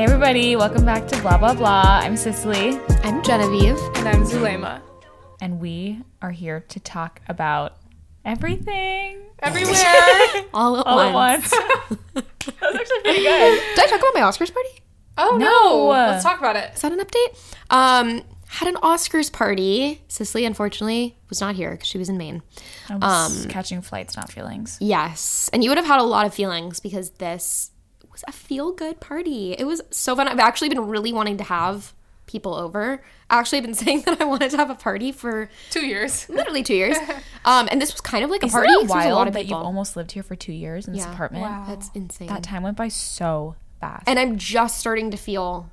Hey, everybody, welcome back to Blah Blah Blah. I'm Cicely, I'm Genevieve. And I'm Zulema. and we are here to talk about everything Everywhere. All at all once. at once. that was actually pretty good. Did I talk about my Oscars party? oh No. no. Let's talk about it. Is that an update? Um, had an Oscars party. Cicely, unfortunately, was not here because she was in Maine. I was catching flights, not feelings. Yes. And you would have had a lot of feelings because this was a feel good party. It was so fun. I've actually been really wanting to have people over. Actually, I actually have been saying that I wanted to have a party for Two years. literally two years. Um, and this was kind of like a Isn't party. it 'cause there's a lot wild of that you've almost lived here for two years in this apartment? Wow. That's insane. That time went by so fast. and I'm just starting to feel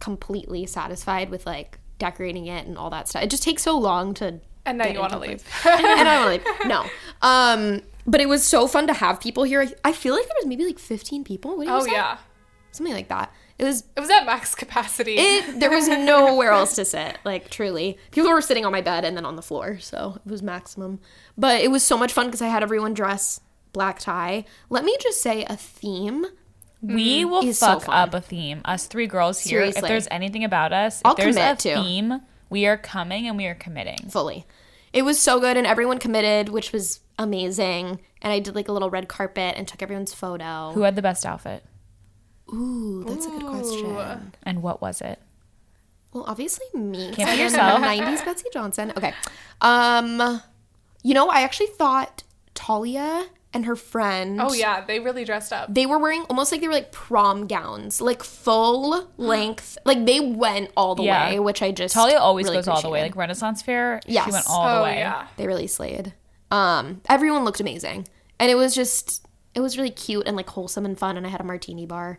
completely satisfied with like decorating it and all that stuff. It just takes so long to And now get you want to leave. and I don't like no. Um, but it was so fun to have people here. I, I feel like there was maybe like 15 people. What do you oh say? yeah. something like that. It was It was at max capacity. it. There was nowhere else to sit. Like truly, people were sitting on my bed and then on the floor, so it was maximum. But it was so much fun because I had everyone dress black tie. Let me just say a theme. we mm, will Is fuck fun. up a theme. Us three girls here. If there's anything about us, if I'll there's a to. theme, we are coming and we are committing. fully. It was so good and everyone committed, which was amazing. And I did like a little red carpet and took everyone's photo. Who had the best outfit? Ooh, that's a good question. And what was it? Well, obviously me. Can't be yourself. 90s Betsey Johnson. Okay. Um you know, I actually thought Talia and her friend oh yeah, they really dressed up. they were wearing almost like they were like prom gowns, like full length. Like they went all the Yeah. way, which I just Talia always really goes all the way. Like Renaissance Fair, she went all oh the way. yeah. they really slayed. Um, everyone looked amazing, and it was just it was really cute and like wholesome and fun. And I had a martini bar,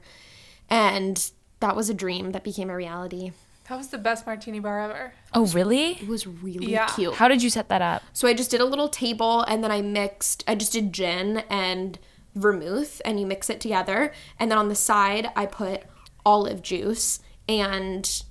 and that was a dream that became a reality. That was the best martini bar ever. Oh, really? It was really Yeah. cute. How did you set that up? So I just did a little table, and then I mixed. I just did gin and vermouth, and you mix it together. And then on the side, I put olive juice, and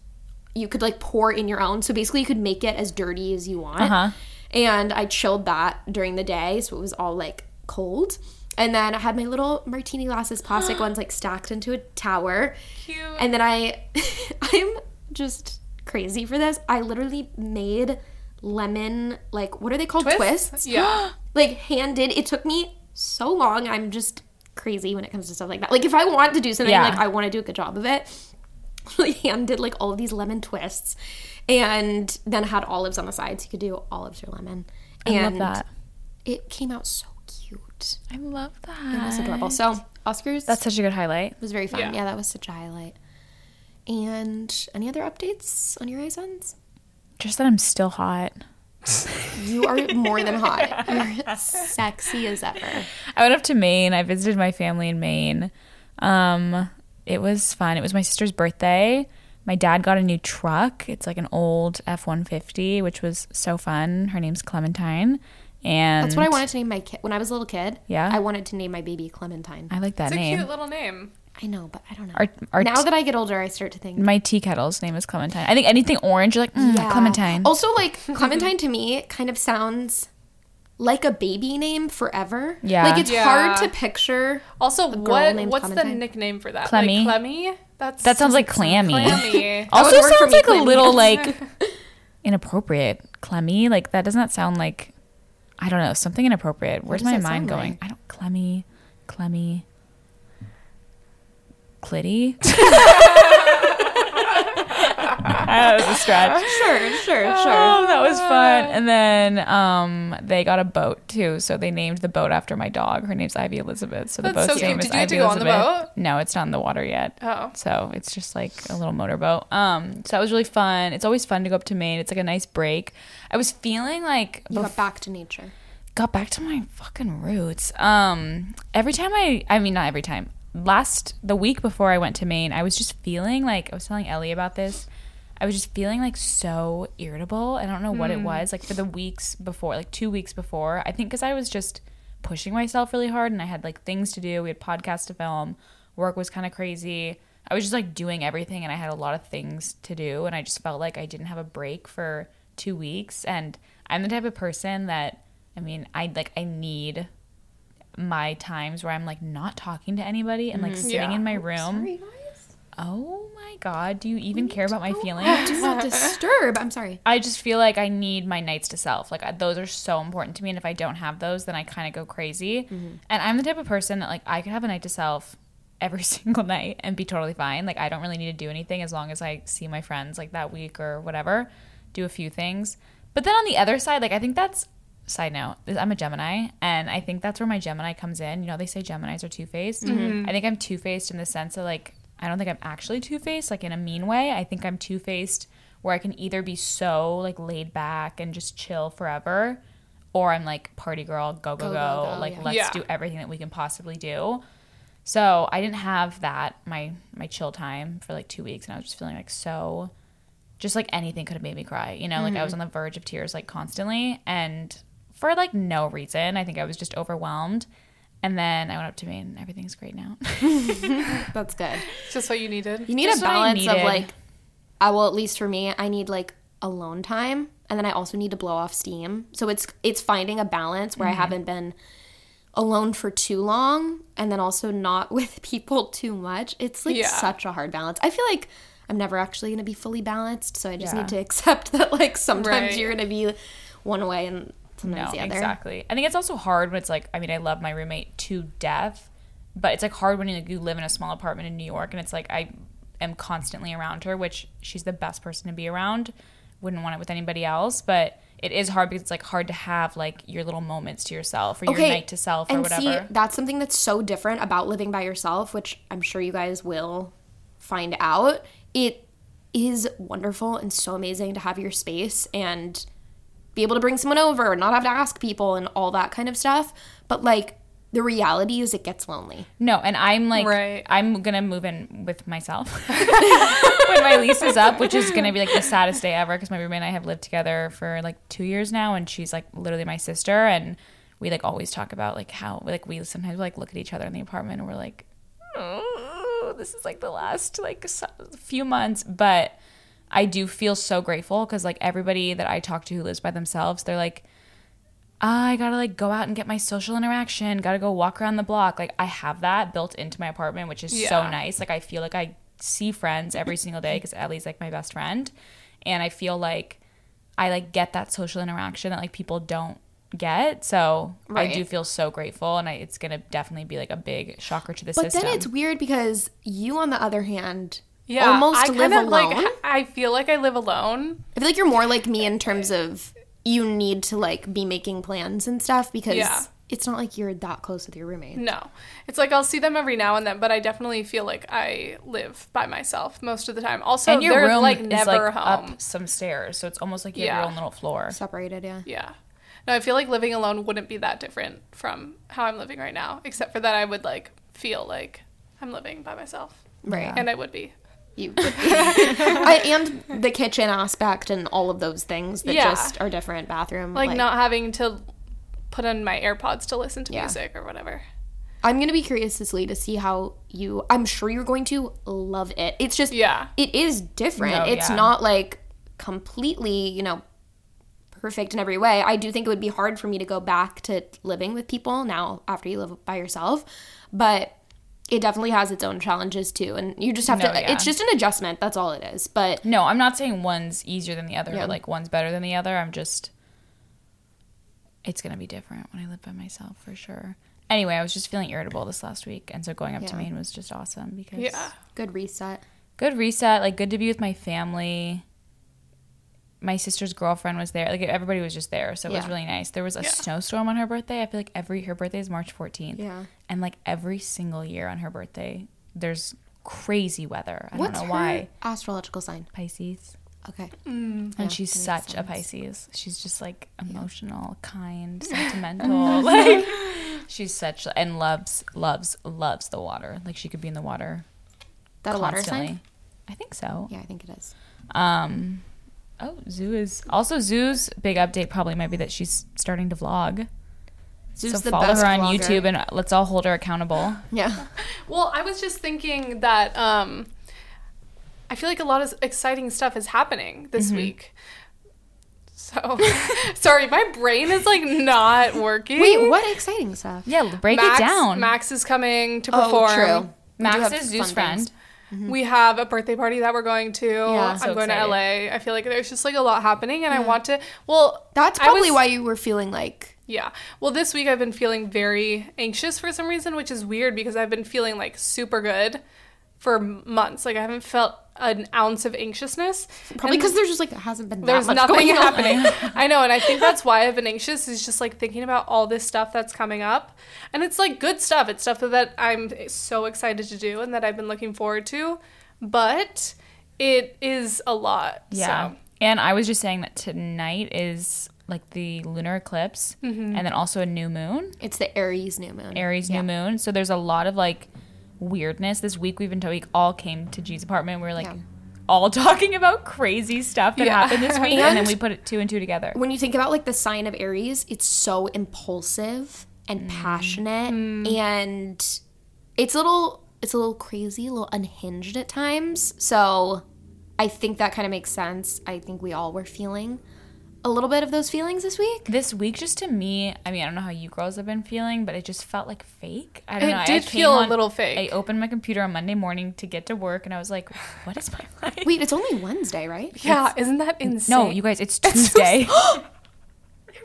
you could like pour in your own. So basically, you could make it as dirty as you want. Uh-huh. And I chilled that during the day, so it was all like cold. And then I had my little martini glasses, plastic ones, like stacked into a tower. Cute. And then I, I'm just crazy for this. I literally made lemon, like, what are they called? Twists? Yeah. Like, handed. It took me so long. I'm just crazy when it comes to stuff like that. Like, if I want to do something, Yeah. like, I want to do a good job of it. Like, hand did, like, all of these lemon twists. And then had olives on the sides. you could do olives or lemon. I and love that. It came out so cute. I love that. It was adorable. So, Oscars. That's such a good highlight. It was very fun. Yeah. Yeah. that was such a highlight. And any other updates on your Aizons? Just that I'm still hot. You are more than hot. You're sexy as ever. I went up to Maine. I visited my family in Maine. Um, it was fun. It was my sister's birthday. My dad got a new truck. It's like an old F one fifty, which was so fun. Her name's Clementine, and That's what I wanted to name my kid when I was a little kid. Yeah? I wanted to name my baby Clementine. I like that It's a name. cute little name. I know, but I don't know. Our, our now that I get older, I start to think. my tea kettle's name is Clementine. I think anything orange, you're like mm, Yeah. Clementine. Also, like Clementine to me kind of sounds like a baby name forever. Yeah. Like it's Yeah. hard to picture. Also, girl what named what's the nickname for that? Clemmy? Like Clemmy? That's that sounds like clammy. clammy. Also would work for sounds me, like a little like inappropriate. Clemmy, like that does not sound like I don't know something inappropriate. Where's my mind going? like? I don't Clemmy, Clemmy, Clitty. that was a stretch. Sure, sure, sure. Oh, that was fun. And then um, they got a boat too, so they named the boat after my dog. Her name's Ivy Elizabeth. So the That's boat's so name cute. is Did you get Ivy to go on the Elizabeth. boat? No, it's not in the water yet. Oh. So it's just like a little motorboat. Um, so that was really fun. It's always fun to go up to Maine. It's like a nice break. I was feeling like You got back to nature. got back to my fucking roots. Um, every time I, I mean, not every time. Last the week before I went to Maine, I was just feeling like I was telling Ellie about this. I was just feeling like so irritable. I don't know what it hmm. was. Like for the weeks before, like two weeks before, I think because I was just pushing myself really hard and I had like things to do. We had podcasts to film. Work was kind of crazy. I was just like doing everything and I had a lot of things to do and I just felt like I didn't have a break for 2 weeks and I'm the type of person that I mean, I like I need my times where I'm like not talking to anybody and like hmm. sitting Yeah. in my room. Sorry, guys. Oh my god, do you even care about my feelings? Do not disturb. I'm sorry. I just feel like I need my nights to self. Like I, those are so important to me, and if I don't have those, then I kind of go crazy. Mm-hmm. And I'm the type of person that like I could have a night to self every single night and be totally fine. Like I don't really need to do anything as long as I see my friends like that week or whatever, do a few things. But then on the other side, like I think that's side note. I'm a Gemini, and I think that's where my Gemini comes in. You know, they say Geminis are two faced. Mm-hmm. I think I'm two faced in the sense of like I don't think I'm actually two faced, like in a mean way. I think I'm two faced where I can either be so like laid back and just chill forever, or I'm like party girl, go go go, Go, go, go, like yeah. let's Yeah. do everything that we can possibly do. So I didn't have that my my chill time for like two weeks, and I was just feeling like so, just like anything could have made me cry. You know, like I was mm-hmm. on the verge of tears like constantly, and for like no reason. I think I was just overwhelmed. And then I went up to Maine, and everything's great now. That's good. It's just what you needed. You need Just a balance of like, I will at least for me, I need like alone time, and then I also need to blow off steam. So it's it's finding a balance where Mm-hmm. I haven't been alone for too long, and then also not with people too much. It's like Yeah. such a hard balance. I feel like I'm never actually gonna be fully balanced, so I just Yeah. need to accept that like sometimes Right. you're gonna be one way and sometimes no, the other. exactly. I think it's also hard when it's like, I mean, I love my roommate to death, but it's like hard when you, like, you live in a small apartment in New York and it's like I am constantly around her, which she's the best person to be around. Wouldn't want it with anybody else, but it is hard because it's like hard to have like your little moments to yourself or your night to self or and whatever. see, that's something that's so different about living by yourself, which I'm sure you guys will find out. It is wonderful and so amazing to have your space and be able to bring someone over, not have to ask people and all that kind of stuff. But like the reality is it gets lonely. No, and I'm like, Right. I'm gonna move in with myself when my lease is up, which is gonna be like the saddest day ever because my roommate and I have lived together for like two years now, and she's like literally my sister, and we like always talk about like how like we sometimes like look at each other in the apartment and we're like, oh, this is like the last like few months, but I do feel so grateful because like everybody that I talk to who lives by themselves, they're like. Ah, I gotta like go out and get my social interaction, gotta go walk around the block. Like I have that built into my apartment, which is so nice. Like I feel like I see friends every single day because Ellie's like my best friend. And I feel like I like get that social interaction that like people don't get. So I do feel so grateful and I, it's gonna definitely be like a big shocker to the But system. But then it's weird because you, on the other hand, Yeah, almost I live alone. like. I feel like I live alone. I feel like you're more like me in terms of you need to like be making plans and stuff because Yeah. it's not like you're that close with your roommate. No, it's like I'll see them every now and then, but I definitely feel like I live by myself most of the time. Also, and your they're room like is never like home. up some stairs, so it's almost like you have your own little floor. Separated, yeah. Yeah. No, I feel like living alone wouldn't be that different from how I'm living right now, except for that I would like feel like I'm living by myself. Right. And I would be. You. I, and the kitchen aspect and all of those things that Yeah. just are different. Bathroom, Like, not having to put on my AirPods to listen to Yeah. music or whatever. I'm gonna be curious, Cicely, to see how you. I'm sure you're going to love it. It's just, Yeah. it is different. No, it's yeah. not like completely, you know, perfect in every way. I do think it would be hard for me to go back to living with people now after you live by yourself, but it definitely has its own challenges too. And you just have No, to. yeah. It's just an adjustment. That's all it is. But No, I'm not saying one's easier than the other Yeah. or like one's better than the other. I'm just it's gonna be different when I live by myself for sure. Anyway, I was just feeling irritable this last week, and so going up to Maine was just awesome because Yeah. good reset. good reset, like good to be with my family. My sister's girlfriend was there. Like everybody was just there, so it was really nice. There was a Yeah. snowstorm on her birthday. I feel like every her birthday is March 14th. Yeah. And like every single year on her birthday, there's crazy weather. I What's don't know her why. astrological sign? Pisces. Okay. And Yeah, she's that makes such a. Pisces. She's just like emotional, kind, sentimental. like she's such and loves loves loves the water. Like she could be in the water That a water constantly. sign? I think so. Yeah, I think it is. Um Oh, Zoo is also Zoo's big update probably might be that she's starting to vlog. Zeus so the follow best her on vlogger. YouTube and let's all hold her accountable. Yeah. Well, I was just thinking that um, I feel like a lot of exciting stuff is happening this Mm-hmm. week. So, sorry, my brain is like not working. Wait, what exciting stuff? Yeah, break Max, it down. Max is coming to perform. Oh, perform. true. We do Max is Zoo's fun friend. things. We have a birthday party that we're going to. Yeah, I'm So going excited. to LA. I feel like there's just like a lot happening, and I want to. Well, That's probably was- why you were feeling like Yeah. Well, this week I've been feeling very anxious for some reason, which is weird because I've been feeling like super good for months. Like I haven't felt an ounce of anxiousness. probably because there's just like there hasn't been that there's much nothing going happening. I know, and I think that's why I've been anxious is just like thinking about all this stuff that's coming up. And it's like good stuff. It's stuff that I'm so excited to do and that I've been looking forward to. But it is a lot. Yeah. So. And I was just saying that tonight is like the lunar eclipse Mm-hmm. and then also a new moon, It's the Aries new moon. Aries Yeah. new moon. So there's a lot of like weirdness. This week we've been to we all came to G's apartment. We are like Yeah. all talking about crazy stuff that Yeah. happened this week and, then we put it two and two together. When you think about like the sign of Aries, it's so impulsive and passionate and it's a little it's a little crazy, a little unhinged at times. So I think that kind of makes sense. I think we all were feeling a little bit of those feelings this week. This week, just to me, I mean, I don't know how you girls have been feeling, but it just felt like fake. I don't It know. I did came feel a little fake. I opened my computer on Monday morning to get to work, and I was like, "What is my life?" Wait, it's only Wednesday, right? Yeah, isn't that insane? No, you guys, it's Tuesday.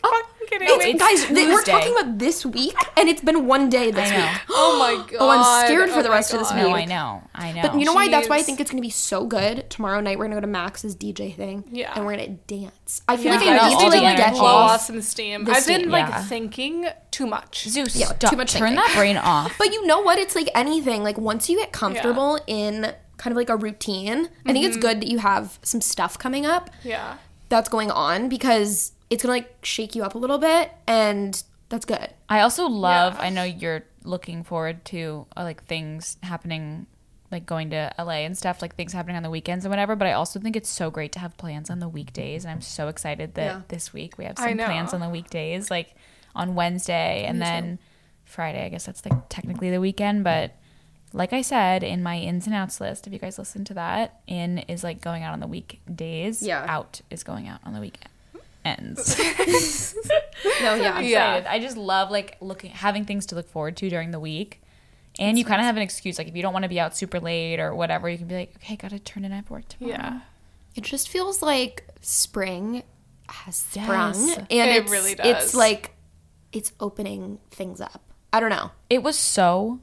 fucking kidding It's, me. guys, th- we're talking about this week, and it's been one day this week. Oh my god. Oh, I'm scared for Oh the rest of this God. no, week. I know, I know. But you know why? That's why I think it's gonna be so good. Tomorrow night we're gonna go to Max's DJ thing. Yeah. And we're gonna dance. I feel Yeah. like I need to like get off some steam. the I've been like Yeah. thinking too much. Zeus, Yeah, stop. too much Turn thinking. that brain off. But you know what? It's like anything. Like once you get comfortable in kind of like a routine, I think Mm-hmm. it's good that you have some stuff coming up Yeah. that's going on because it's gonna like shake you up a little bit, and that's good. I also love. Yeah. I know you're looking forward to uh, like things happening, like going to LA and stuff, like things happening on the weekends and whatever. But I also think it's so great to have plans on the weekdays, and I'm so excited that Yeah. this week we have some plans on the weekdays, like on Wednesday and then Friday. I guess that's like technically the weekend, but. Like I said in my ins and outs list, if you guys listen to that, in is like going out on the weekdays. Yeah. Out is going out on the weekends. No, yeah. Yeah. excited. I just love like looking having things to look forward to during the week. And you kind of have an excuse like if you don't want to be out super late or whatever, you can be like, "Okay, got to turn in at work tomorrow." Yeah. It just feels like spring has sprung, Yes. and It it's, really does. It's like it's opening things up. I don't know. It was so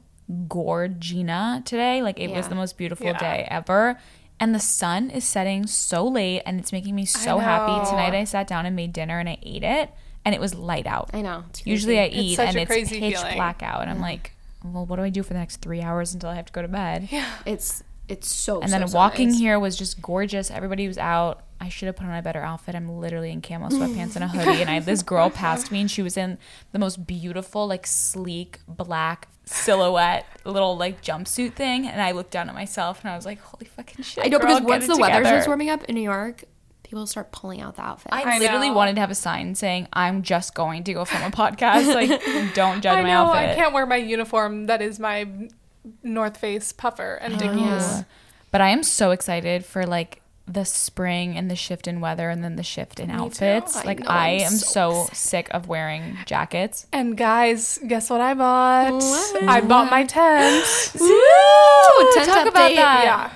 gorgina today. Like it was the most beautiful Yeah. day ever. And the sun is setting so late and it's making me so happy. Tonight I sat down and made dinner and I ate it and it was light out. I know. Usually I eat and it's pitch feeling. black out and I'm like, well, what do I do for the next three hours until I have to go to bed? Yeah. it's it's so. And so, then so walking nice. here was just gorgeous. Everybody was out. I should have put on a better outfit. I'm literally in camo sweatpants and a hoodie. And I this girl passed me and she was in the most beautiful, like sleek black silhouette little like jumpsuit thing. And I looked down at myself and I was like, holy fucking shit. I know girl, because once the weather together. starts warming up in New York, people start pulling out the outfit. I, I literally know. wanted to have a sign saying, I'm just going to go film a podcast. Like, don't judge I my know. outfit. I can't wear my uniform that is my North Face puffer and Dickies. But I am so excited for like the spring and the shift in weather and then the shift in outfits. I like know, I I'm so so, sick of wearing jackets. And guys, guess what I bought? What? I bought my tent. Ooh, tent talk about that. yeah.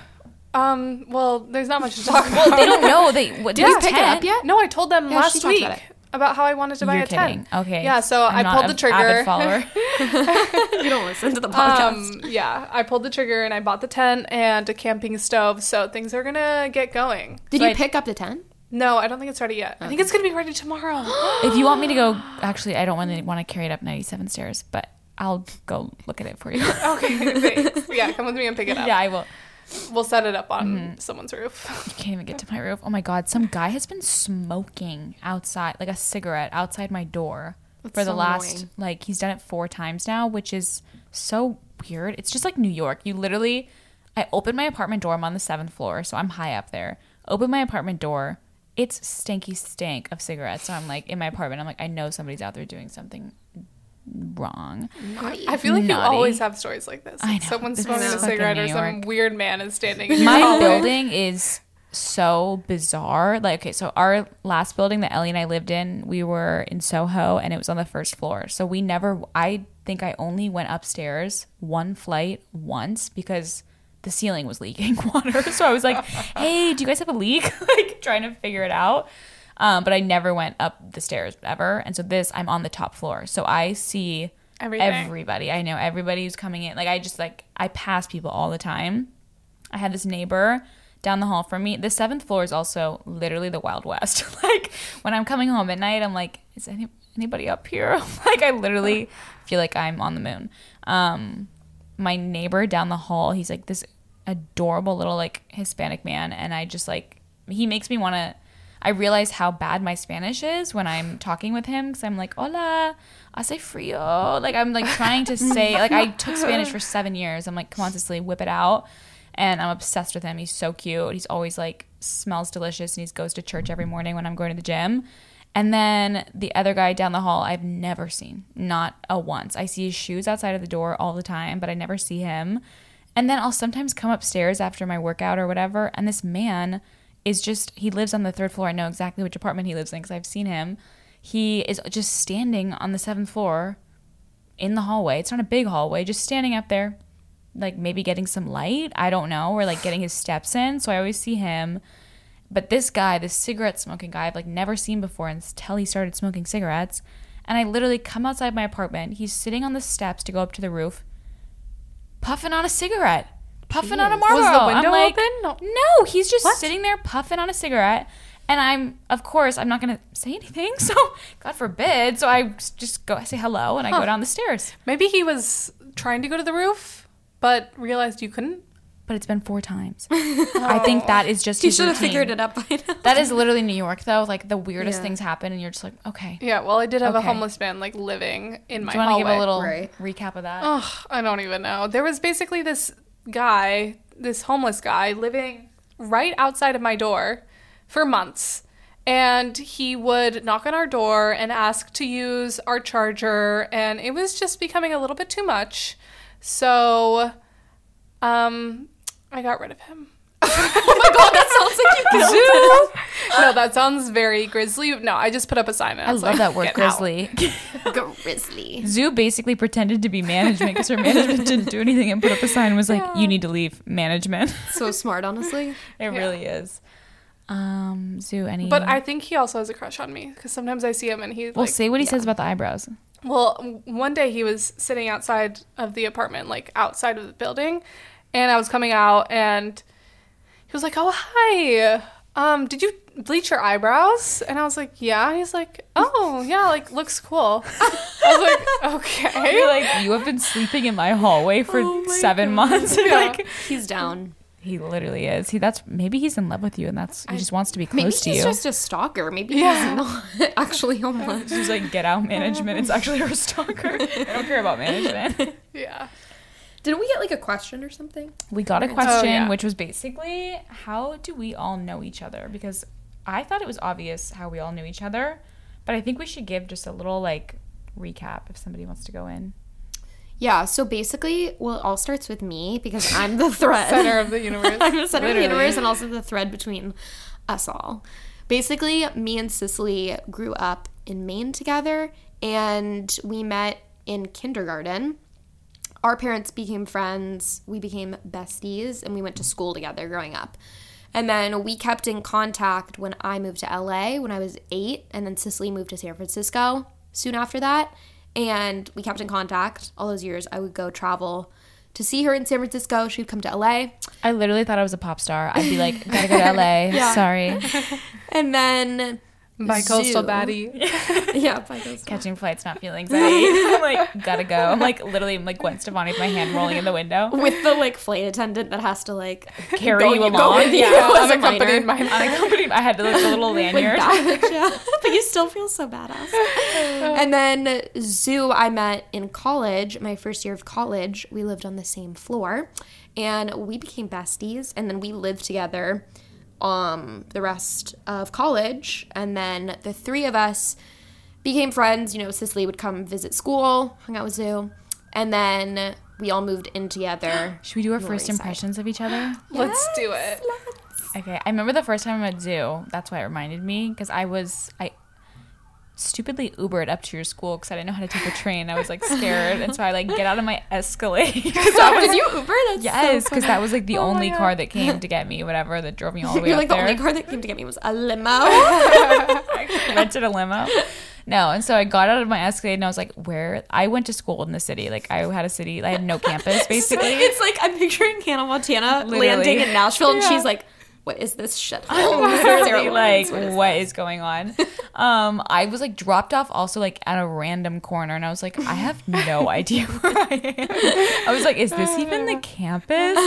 Um. Well, there's not much to talk about. Well, they don't know. They what, Did you this pick it up yet? No, I told them Yeah, she last talked week about about, how I wanted to buy You're a kidding. tent. Okay. Yeah. So I'm I not pulled the trigger. avid follower. You don't listen to the podcast. Um, yeah, I pulled the trigger and I bought the tent and a camping stove, so things are gonna get going. Did so you I- pick up the tent? No, I don't think it's ready yet. I think it's gonna be ready tomorrow. if you want me to go, actually, I don't want to want to carry it up 97 stairs, but I'll go look at it for you. okay, thanks. Yeah, come with me and pick it up. yeah, I will. We'll set it up on mm-hmm. someone's roof. You can't even get to my roof. Oh my god, some guy has been smoking outside, like a cigarette outside my door for the last annoying. like he's done it four times now, which is so weird. It's just like New York. You literally I open my apartment door, I'm on the seventh floor, so I'm high up there. Open my apartment door, it's stinky stink of cigarettes. So I'm like in my apartment, I'm like, I know somebody's out there doing something wrong. Naughty. I feel like you always have stories like this. I know. Someone's smoking a cigarette or some weird man is standing in my hallway. building is so bizarre. Like, okay, so our last building that Ellie and I lived in, we were in Soho and it was on the first floor. So we never, I think I only went upstairs one flight once because the ceiling was leaking water. So I was like, "Hey, do you guys have a leak?" like trying to figure it out. Um, but I never went up the stairs ever. And so this, I'm on the top floor, so I see Everything. everybody. I know everybody who's coming in. Like I just like I pass people all the time. I had this neighbor down the hall from me. The seventh floor is also literally the Wild West. like when I'm coming home at night, I'm like, is any, anybody up here? like I literally feel like I'm on the moon. Um, my neighbor down the hall, he's like this adorable little like Hispanic man, and I just like he makes me want to. I realize how bad my Spanish is when I'm talking with him because I'm like, "Hola, hace frío." Like I'm like trying to say like I took Spanish for seven years. I'm like, "Come on, Cicely, whip it out." And I'm obsessed with him. He's so cute. He's always like smells delicious, and he goes to church every morning when I'm going to the gym. And then the other guy down the hall, I've never seen, not a once. I see his shoes outside of the door all the time, but I never see him. And then I'll sometimes come upstairs after my workout or whatever, and this man is just, he lives on the third floor. I know exactly which apartment he lives in because I've seen him. He is just standing on the seventh floor in the hallway. It's not a big hallway, just standing up there, like maybe getting some light. I don't know, or like getting his steps in. So I always see him. But this guy, this cigarette smoking guy, I've like never seen before until he started smoking cigarettes. And I literally come outside my apartment. He's sitting on the steps to go up to the roof, puffing on a cigarette, puffing on a Marlboro. Was the window like, open? No. no, he's just What? sitting there puffing on a cigarette. And I'm, of course, I'm not gonna say anything. So, God forbid. So I just go, I say hello, and I go down the stairs. Maybe he was trying to go to the roof, but realized you couldn't. But it's been four times. I think that is just He should have figured it out by now. That is literally New York, though. Like the weirdest Yeah. things happen, and you're just like, okay. Yeah, well, I did have Okay. a homeless man like living in my Do you want to give a little Right. recap of that? Ugh, I don't even know. There was basically this guy, this homeless guy, living right outside of my door for months. And he would knock on our door and ask to use our charger, and it was just becoming a little bit too much. So, um, I got rid of him. Oh my god, that sounds like you killed him. no, that sounds very grisly. No, I just put up a sign. And I love like, that word, grizzly. Grizzly. Zoo basically pretended to be management because her management didn't do anything and put up a sign and was like, "You need to leave management." So smart, honestly. it really is. Um, Zoo, any? But I think he also has a crush on me because sometimes I see him and he well, like say what he says about the eyebrows. Well, one day he was sitting outside of the apartment, like outside of the building, and I was coming out and he was like, "Oh, hi. Um, did you bleach your eyebrows?" And I was like, "Yeah." He's like, "Oh, yeah, like looks cool." I was like, "Okay." You're like, you have been sleeping in my hallway for Oh my seven months. Yeah. like, He's down. he literally is. He that's maybe he's in love with you, and that's he just wants to be close to you. Maybe he's just a stalker. Maybe Yeah. he's not actually homeless. She's like, get out management. It's actually her stalker. I don't care about management. yeah. Didn't we get like a question or something? We got a oh, question, yeah. which was basically, how do we all know each other? Because I thought it was obvious how we all knew each other, but I think we should give just a little like recap if somebody wants to go in. Yeah, so basically, well, it all starts with me because I'm the thread. Center of the universe. I'm the center of the universe and also the thread between us all. Basically, me and Cicely grew up in Maine together and we met in kindergarten. Our parents became friends, we became besties, and we went to school together growing up. And then we kept in contact when I moved to LA when I was eight, and then Cicely moved to San Francisco soon after that. And we kept in contact all those years. I would go travel to see her in San Francisco. She'd come to LA. I literally thought I was a pop star. I'd be like, gotta go to LA. Sorry. And then By coastal baddie. yeah, by coastal. Catching flights, not feeling anxiety. I'm like, gotta go. I'm like, literally, I'm like Gwen Stefani with my hand rolling in the window. with the like flight attendant that has to like Carry you go along. with you Yeah, as unaccompanied. Unaccompanied. I had to like a little Like lanyard. badge, yeah. but you still feel so badass. and then Zoo, I met in college, my first year of college. We lived on the same floor, and we became besties. And then we lived together, um, the rest of college. And then the three of us became friends. You know, Cicely would come visit school, hung out with Zoo, and then we all moved in together. Should we do our Lower first East Side. impressions of each other? Let's do it. Okay, I remember the first time I met Zoo. That's why it reminded me because I was I. stupidly Ubered up to your school because I didn't know how to take a train. I was like scared, and so I like get out of my Escalade. Did you Uber? That's yes, so because that was like the Oh only car that came to get me, whatever that drove me all the way You're up like the only car that came to get me was a limo. I rented a limo. No, and so I got out of my Escalade and I was like, "Where?" I went to school in the city. Like I had a city. I had no campus basically. it's like I'm picturing Hannah Montana Literally. landing in Nashville, and she's like, "What is this shit?" literally like what is going on um i was like dropped off also like at a random corner and i was like i have no idea where i am i was like is this even the campus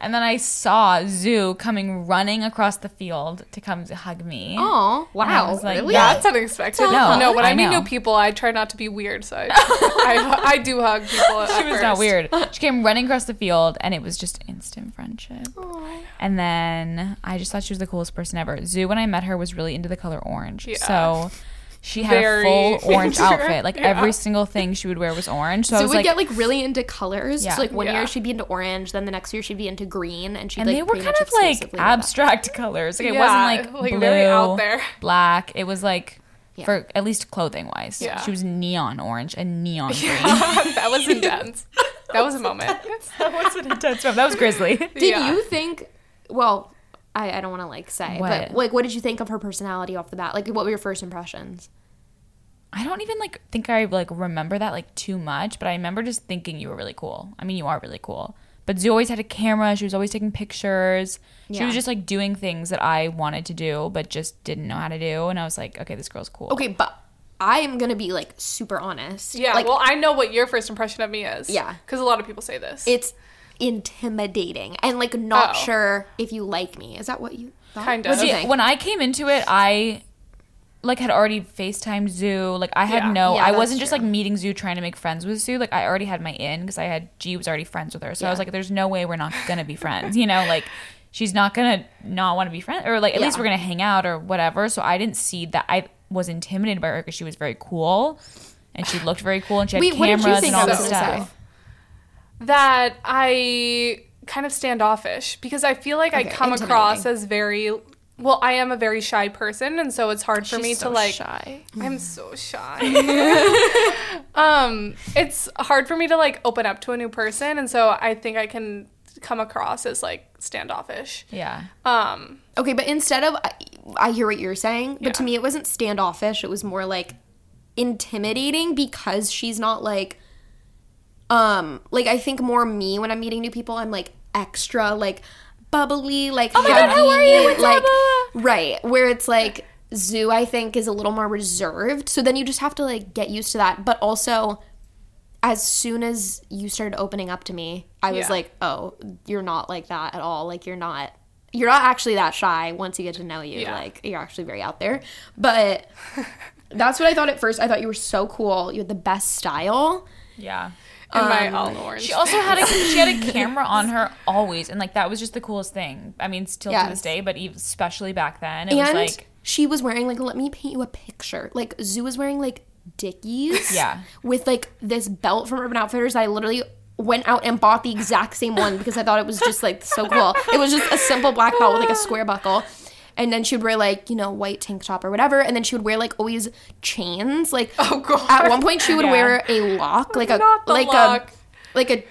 and then i saw zoo coming running across the field to come to hug me Oh And I wow! was like, really? yeah. That's unexpected. No, no. When I, I meet new people, I try not to be weird. So I, I, I do hug people. she was not weird she came running across the field and it was just instant friendship And then I just thought she was the coolest person ever. Zoo, when I met her, was really into the color orange. Yeah. So she had Very a full orange into outfit. Like Yeah. every single thing she would wear was orange. So, I So was would like, get like really into colors. Yeah. So like one Yeah. year she'd be into orange, then the next year she'd be into green, and she'd and like they were kind of like exclusively wear that. abstract colors. Like it wasn't like, like blue, out there. black. It was like Yeah. for at least clothing wise. Yeah. She was neon orange and neon green. that was intense. That was a moment. that was an intense one. That was grizzly. Did Yeah. you think? Well, I, I don't want to like say, What? but like, what did you think of her personality off the bat? Like, what were your first impressions? I don't even like think I like remember that like too much, but I remember just thinking you were really cool. I mean, you are really cool. But Zoo always had a camera. She was always taking pictures. She Yeah. was just like doing things that I wanted to do, but just didn't know how to do. And I was like, okay, this girl's cool. Okay, but I am gonna be like super honest. Yeah. like well, I know what your first impression of me is. Yeah. Because a lot of people say this. it's intimidating and like not Oh. sure if you like me. Is that what you? Thought? Kind of. What'd See, when I came into it, I like had already FaceTime Zoo. Like I had Yeah. no, Yeah, I wasn't just true. like meeting Zoo trying to make friends with Zoo. Like I already had my in because I had G was already friends with her. So I was like, there's no way we're not gonna be friends. You know, like she's not gonna not want to be friends, or like at least we're gonna hang out or whatever. So I didn't see that. I was intimidated by her because she was very cool. And she looked very cool, and she had Wait, what did you cameras think and all this gonna stuff. say? That I kind of standoffish because I feel like I come across as very well, I am a very shy person and so it's hard for me She's to so like shy. I'm so shy. um it's hard for me to like open up to a new person and so I think I can come across as like standoffish. Yeah. Um Okay, but instead of I, I hear what you're saying, but to me it wasn't standoffish. It was more like intimidating because she's not like um like I think more me when I'm meeting new people. I'm like extra like bubbly, like Oh my God, how are you? What's like up? right where it's like Zoo I think is a little more reserved. So then you just have to like get used to that. But also as soon as you started opening up to me, I was Yeah. like, "Oh, you're not like that at all. Like you're not you're not actually that shy once you get to know you. Yeah. Like you're actually very out there." But that's what I thought at first. I thought you were so cool. You had the best style. Yeah. In my Um, all orange. She also had a she had a camera on her always, and like that was just the coolest thing. I mean, still to this day, but especially back then, it and was like she was wearing like let me paint you a picture. Like Zoo was wearing like Dickies. Yeah. With like this belt from Urban Outfitters. I literally went out and bought the exact same one because I thought it was just like so cool. It was just a simple black belt with like a square buckle. And then she would wear like, you know, white tank top or whatever. And then she would wear like always chains. Like Oh, God. at one point she would Yeah. wear a lock, like a like lock. a like a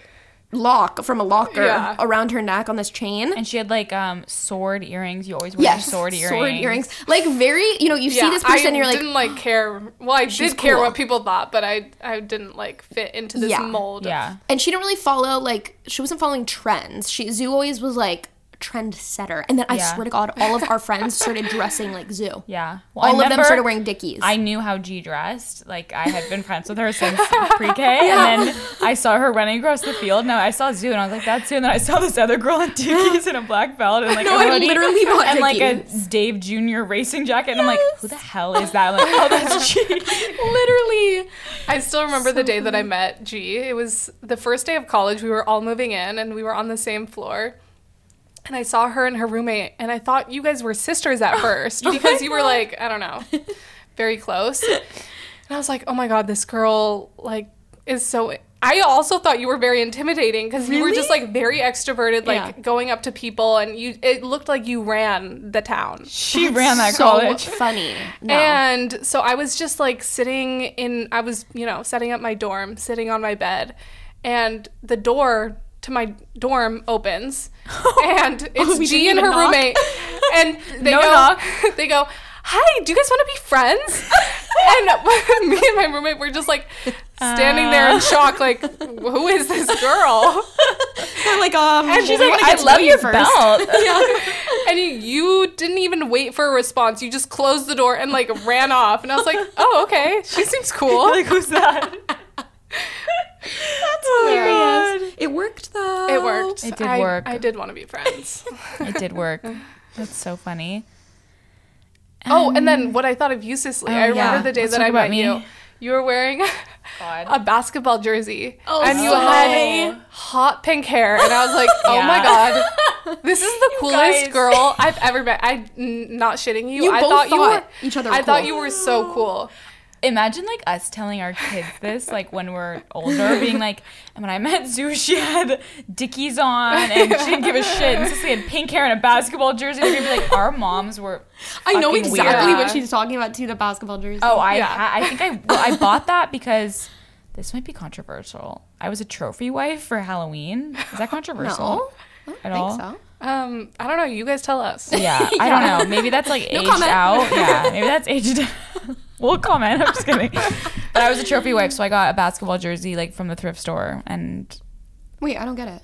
lock from a locker Yeah. around her neck on this chain. and she had like um sword earrings. You always wear Yes, your sword earrings. Like very, you know, you see this person, I and you're like, I didn't like care. Well, I She's did care cool. what people thought, but I I didn't like fit into this Yeah. mold. Yeah. and she didn't really follow like she wasn't following trends. She Zoo always was like trendsetter, and then I Yeah. swear to God, all of our friends started dressing like Zoo. Yeah. Well, I All of them started wearing Dickies. I knew how G dressed. Like I had been friends with her since pre-K, and then I saw her running across the field. Now I saw Zoo, and I was like, "That's Zoo." And then I saw this other girl in Dickies and a black belt and like No, a I hoodie literally bought and like a Dale Jr. racing jacket. And I'm like, "Who the hell is that?" I'm like, "Oh, that's G." literally. I still remember the day that I met G. It was the first day of college. We were all moving in, and we were on the same floor. And I saw her and her roommate, and I thought you guys were sisters at oh first because you were like, I don't know, very close. And I was like, oh my god, this girl like is so I also thought you were very intimidating because you were just like very extroverted, like Yeah. going up to people, and you. It looked like you ran the town. She ran that so college. funny. No. And so I was just like sitting in, I was, you know, setting up my dorm, sitting on my bed, and the door to my dorm opens, and it's we G and her knock? roommate, and they No go, knock. they go, "Hi, do you guys want to be friends?" and me and my roommate were just like standing there in shock, like, "Who is this girl?" They're like, um, And she's like, I love your first." belt. and you, you didn't even wait for a response. You just closed the door and like ran off. And I was like, "Oh, okay, she seems cool." like who's that? That's oh hilarious. It worked though. It worked. It did I, work. I did want to be friends. It did work. That's so funny. oh, and then um, what I thought of you, Cicely. oh, I remember yeah. the day Let's that I about met me. you. You were wearing a basketball jersey, Oh, and you so had funny. hot pink hair, and I was like, "Oh my god, this is the coolest guys. girl I've ever met." I, am not shitting you. You I both thought you were each other I were thought you were so cool. Imagine like us telling our kids this, like when we're older, being like, and when I met Zoo, she had Dickies on and she didn't give a shit. And Cicely had pink hair and a basketball jersey. They're gonna be like, our moms were. I know exactly weird. what she's talking about too. The basketball jersey. Oh, I, Yeah. ha- I think I, well, I bought that because this might be controversial. I was a trophy wife for Halloween. Is that controversial? no, I don't At think all? so. Um, I don't know. You guys tell us. Yeah, I don't know. Maybe that's like No aged comment. out. Yeah, maybe that's aged. We'll comment. I'm just kidding. But I was a trophy wife, so I got a basketball jersey like from the thrift store and Wait, I don't get it.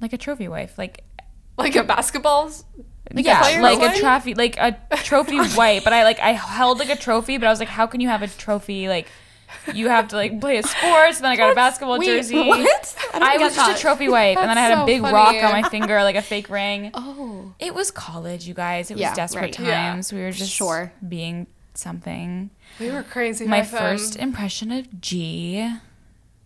like a trophy wife, like Like a basketballs. yeah, player like wife? a trophy, like a trophy wife. But I like I held like a trophy, but I was like, how can you have a trophy like? You have to like play a sport. So then I got a basketball Wait, jersey. what? I, don't I get was just that. a trophy wife, and then I That's had a so big funny. rock on my finger, like a fake ring. Oh, It was college, you guys. It was Yeah, desperate right. Yeah. times. We were just Sure. being something. We were crazy. My back then. first impression of G,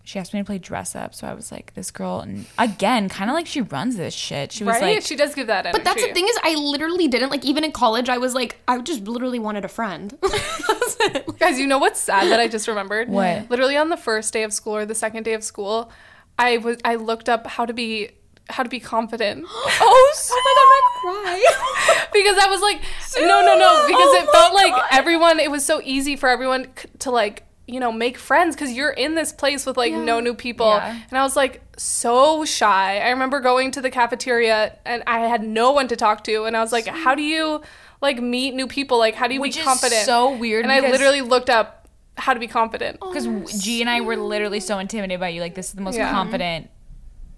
she asked me to play dress up, so I was like, this girl, and again, kind of like she runs this shit. She was right? like, she does give that energy. but that's the thing is, I literally didn't like. Even in college, I was like, I just literally wanted a friend. That's. Guys, you know what's sad that I just remembered? What? Literally on the first day of school or the second day of school, I was I looked up how to be how to be confident. oh, so Oh my god, gonna cry. because I was like, no, no, no, because Oh it felt like God. everyone. It was so easy for everyone to like, you know, make friends because you're in this place with like no new people, Yeah. and I was like so shy. I remember going to the cafeteria and I had no one to talk to, and I was like, how do you like meet new people? Like, how do you Which be is confident? so weird And I literally looked up how to be confident. Oh, because G and I were literally so intimidated by you. Like, this is the most Yeah. confident,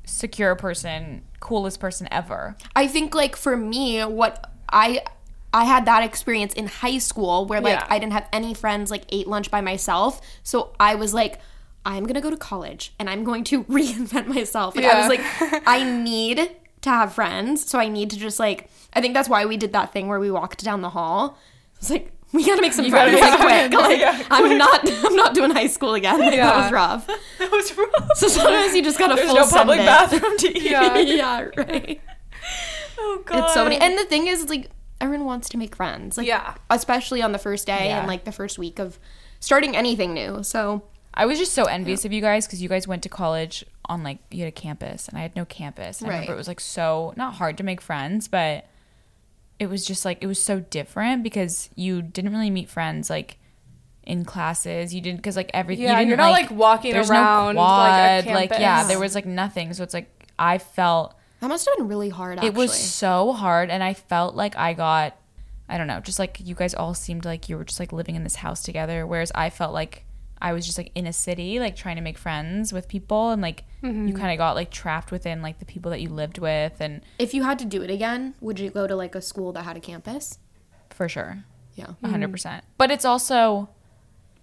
secure person, coolest person ever. I think like for me, what I I had that experience in high school where like Yeah. I didn't have any friends, like ate lunch by myself. So I was like, I'm gonna go to college and I'm going to reinvent myself. Like I was like, I need to have friends, so I need to just like I think that's why we did that thing where we walked down the hall. It's like we gotta make some friends like, quick. Like, Yeah, I'm not I'm not doing high school again. Like, That was rough. That was rough. So sometimes you just gotta There's full no public send it. bathroom to eat. Yeah. yeah, right. Oh god. It's so many. And the thing is, like, everyone wants to make friends. Like, Yeah. Especially on the first day Yeah. and, like, the first week of starting anything new. So, I was just so envious of you guys because you guys went to college on like you had a campus and I had no campus. And I remember Right. it was like so not hard to make friends, but it was just like it was so different because you didn't really meet friends like in classes. You didn't because like everything. you Yeah, didn't, you're not, like, walking there's around, no like, a quad, like yeah, there was like nothing. So it's like I felt that must have been really hard, actually. it was so hard and I felt like I got I don't know, just like you guys all seemed like you were just like living in this house together whereas I felt like I was just like in a city like trying to make friends with people and like Mm-hmm. you kind of got like trapped within like the people that you lived with and If you had to do it again, would you go to, like, a school that had a campus? for sure Yeah. 100%. But it's also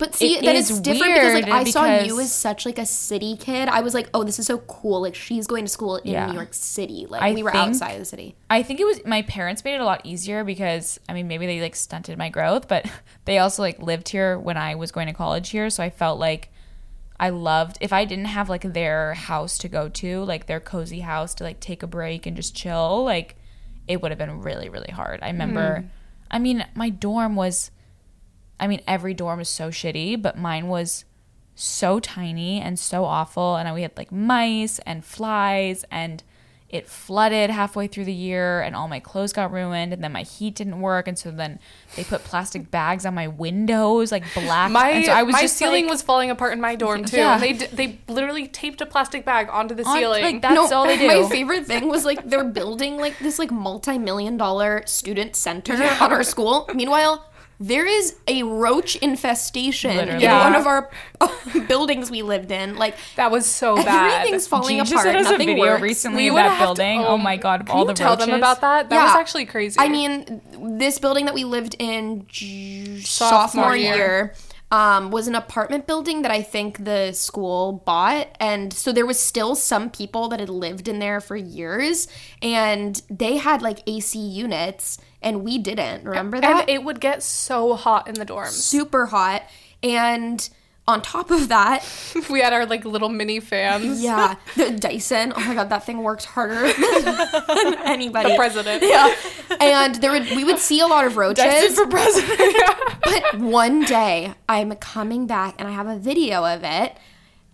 But see, It then it's different because, like, I saw you as such, like, a city kid. I was like, oh, this is so cool. Like, she's going to school in Yeah. New York City. Like, I we were think- outside of the city. I think it was my parents made it a lot easier because I mean maybe they like stunted my growth, but they also like lived here when I was going to college here, so I felt like I loved if I didn't have like their house to go to, like their cozy house to like take a break and just chill, like it would have been really really hard. I remember mm-hmm. I mean my dorm was I mean every dorm was so shitty, but mine was so tiny and so awful. And we had like mice and flies, and it flooded halfway through the year, and all my clothes got ruined. And then my heat didn't work, and so then they put plastic bags on my windows, like black. My and so I was my just ceiling like, was falling apart in my dorm too. Yeah. They d- they literally taped a plastic bag onto the on- ceiling. like that's all they do. My favorite thing was like they're building like this like multi-million dollar student center on our school. Meanwhile, there is a roach infestation Literally. in Yeah. one of our buildings we lived in. Like that was so bad. everything's falling just apart. sent us a Nothing video works. recently We that have to- building. oh my god, all you the tell roaches. them about that? That was actually crazy. I mean, this building that we lived in j- Sophomore sophomore, year. year, um, was an apartment building that I think the school bought. And so there was still some people that had lived in there for years and they had like AC units and we didn't. Remember that? and it would get so hot in the dorms. Super hot. And on top of that, we had our like little mini fans. yeah, the Dyson. Oh my god, that thing worked harder than anybody. The president. Yeah, and there would we would see a lot of roaches. Dyson for president. But one day I'm coming back and I have a video of it.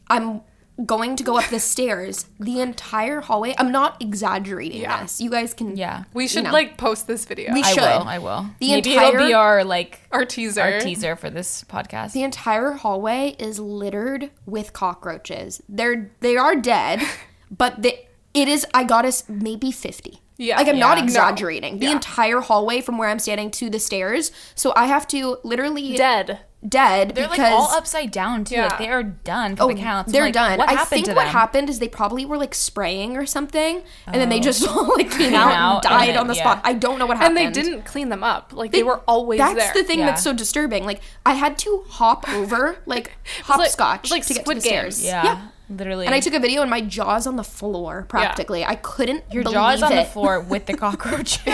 I'm going to go up the stairs. The entire hallway. I'm not exaggerating Yeah. this. You guys can. yeah. We should know. like post this video. We I should. will. I will. The Maybe it'll be entire- our like our teaser. our teaser for this podcast. The entire hallway is littered with cockroaches. They're they are dead, but the it is. I got us maybe fifty. Yeah. like I'm not Yeah. exaggerating. The Yeah. entire hallway from where I'm standing to the stairs. So I have to literally Dead. Dead They're because like all upside down too. Like they are done for Oh, the counts. They're like, done. What I happened think to what them? happened is they probably were like spraying or something, and then they Oh. just all like came out, out and died and on the then- spot. I don't know what happened. And they didn't clean them up. Like they, were always That's there. the thing Yeah. that's so disturbing. Like I had to hop over, like like- hopscotch, it was like to get to Squid the Games. stairs. Yeah, literally. And I took a video, and my jaw's on the floor practically. I couldn't. your believe jaw is on the floor with the cockroaches.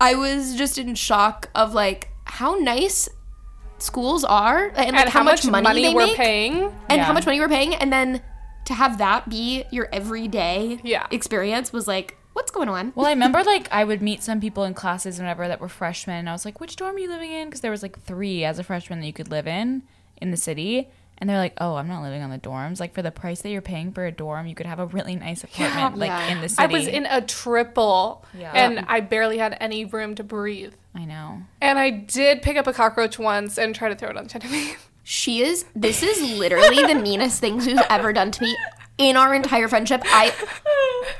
I was just in shock of like how nice schools are, and like and how, much, money, they we're make, paying. and Yeah. how much money we're paying, and then to have that be your everyday Yeah. experience was like, what's going on? Well, I remember like I would meet some people in classes whenever that were freshmen. And I was like, "Which dorm are you living in?" Because there was like three as a freshman that you could live in in the city. And they're like, "Oh, I'm not living on the dorms. Like for the price that you're paying for a dorm, you could have a really nice apartment like Yeah. in the city." I was in a triple Yeah. and I barely had any room to breathe. I know. And I did pick up a cockroach once and try to throw it on Genevieve. She is. This is literally the meanest thing she's ever done to me in our entire friendship. I,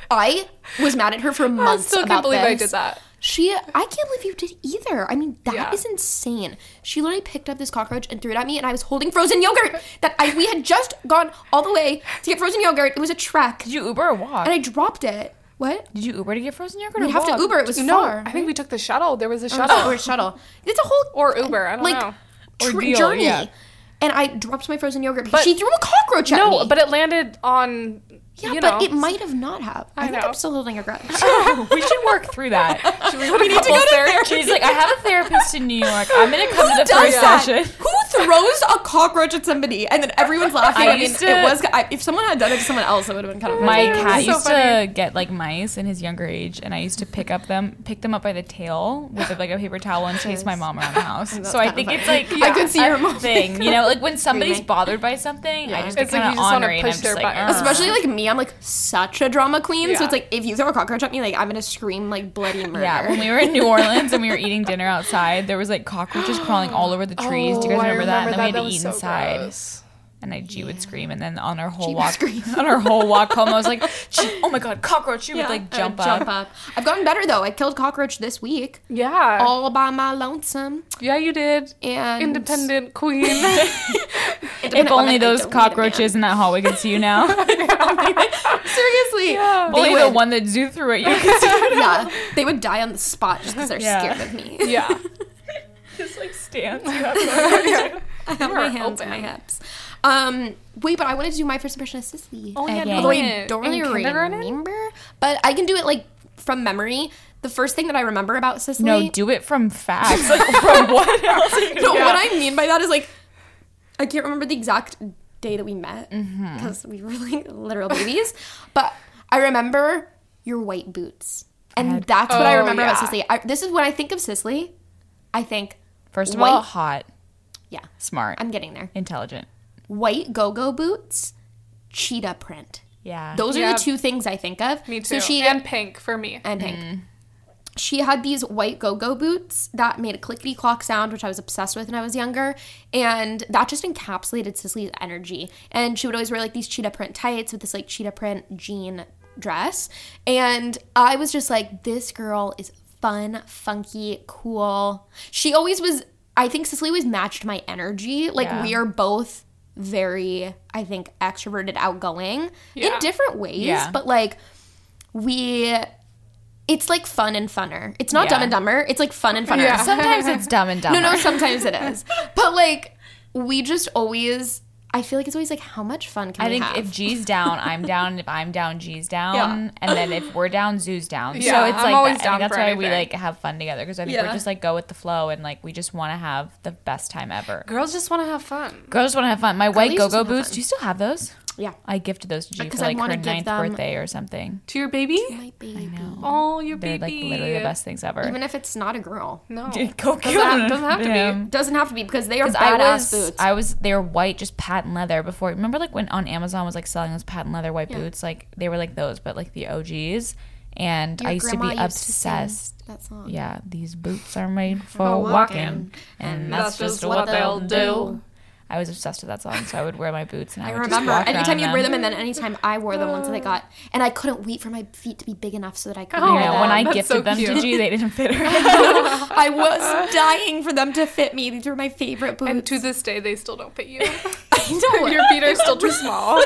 I was mad at her for I months still about can't believe I this. did that. She, I can't believe you did either. I mean, that is Yeah. insane. She literally picked up this cockroach and threw it at me, and I was holding frozen yogurt that I we had just gone all the way to get frozen yogurt. It was a trek, Did you Uber or walk? and I dropped it. What? Did you Uber to get frozen yogurt? We or have to? Uber. It was No, far. I think we took the shuttle. There was a oh. shuttle shuttle. or shuttle. It's a whole Or Uber. I don't like know. Ordeal, journey. yeah. And I dropped my frozen yogurt But- she threw a cockroach at me. No, but it landed on. yeah, you but know. it might have not have. I, I think know. I'm still holding a grudge. Oh, we should work through that. we need to go there. She's like, I have a therapist in New York. I'm gonna come to the first that? session. Who throws a cockroach at somebody and then everyone's laughing? I I, mean, used to- it was. I, if someone had done it to someone else, it would have been kind of My funny. cat so used funny. to get like mice in his younger age, and I used to pick up them, pick them up by the tail with like a paper towel and chase my mom around the house. so I think it's funny. like I could see a your mom thing, you know, like when somebody's bothered by something, I just It's get like you just wanna ornery, and I'm push just their like, Especially like me, I'm like such a drama queen. So it's like if you throw a cockroach at me, like I'm gonna scream like bloody murder. Yeah, when we were in New Orleans and we were eating dinner outside, there was like cockroaches crawling all over the trees. Do you guys Oh, I remember, that? And then we had to eat so inside. gross. And I, G would scream, and then on our whole would walk, on our whole walk home, I was like, "Oh my god, cockroach!" She Yeah, would like jump would up. Jump up. I've gotten better though. I killed cockroach this week, Yeah. all by my lonesome. yeah, you did. And Independent queen. If only those cockroaches in that hallway could see you now. Seriously, Yeah. only the one that Zoo threw at you could see you. yeah, they would die on the spot just because they're Yeah. scared of me. yeah. Just like stands you up. I have my are hands on my hips. Um, wait, but I wanted to do my first impression of Cicely. Oh, yeah, Okay. no, Although I in- don't in really kindergarten? remember, but I can do it like from memory. The first thing that I remember about Cicely. No, do it from facts. Like from what else? No, Yeah. what I mean by that is like, I can't remember the exact day that we met Mm-hmm. because we were like literal babies. But I remember your white boots, and had- that's what I Oh, remember about yeah. Cicely. I, this is when I think of Cicely. I think, First of White- all, hot, yeah, smart, I'm getting there. intelligent. white go-go boots, cheetah print. Yeah. Those are Yeah. the two things I think of. Me too. So she and pink for me. and pink. Mm. She had these white go-go boots that made a clickety clock sound, which I was obsessed with when I was younger, and that just encapsulated Cicely's energy. And she would always wear like these cheetah print tights with this like cheetah print jean dress, and I was just like, this girl is fun, funky, cool. She always was. I think Cicely always matched my energy. Like Yeah. we are both very, I think, extroverted, outgoing Yeah. in different ways, Yeah. but like we it's like fun and funner. It's not Yeah. dumb and dumber. It's like fun and funner. Yeah. Sometimes it's dumb and dumb. No, no, sometimes it is. But like we just always I feel like it's always like how much fun can I we think have? if G's down, I'm down. If I'm down, G's down. Yeah. And then if we're down, Zoo's down. Yeah, so it's I'm like always that. I think that's for why we like have fun together because I think Yeah. we're just like go with the flow and like we just want to have the best time ever. Girls just want to have fun. Girls want to have fun. My white Girlies just go-go boots. Do you still have those? Yeah. I gifted those to G Because for I like wanna her give ninth them- birthday or something. To your baby? My baby. Oh, your They're baby. like literally the best things ever. Even if it's not a girl. No. Go Doesn't have, doesn't have to be. Doesn't have to be because they are badass I was, boots. I was, they were white, just patent leather. Before, remember, like when on Amazon was like selling those patent leather white boots, like they were like those, but like the OGs. And Your I used to be grandma used to sing obsessed. that song. yeah, these boots are made for For walking, walking, and that's, just what they'll do. I was obsessed with that song, so I would wear my boots and I, I would remember. Just walk Anytime you'd wear them, and then anytime I wore them once they got, and I couldn't wait for my feet to be big enough so that I could Oh, wear You them. when I that's gifted so them to cute. G, they didn't fit her. I was dying for them to fit me. These were my favorite boots. And to this day, they still don't fit you. I know. your feet are still too small.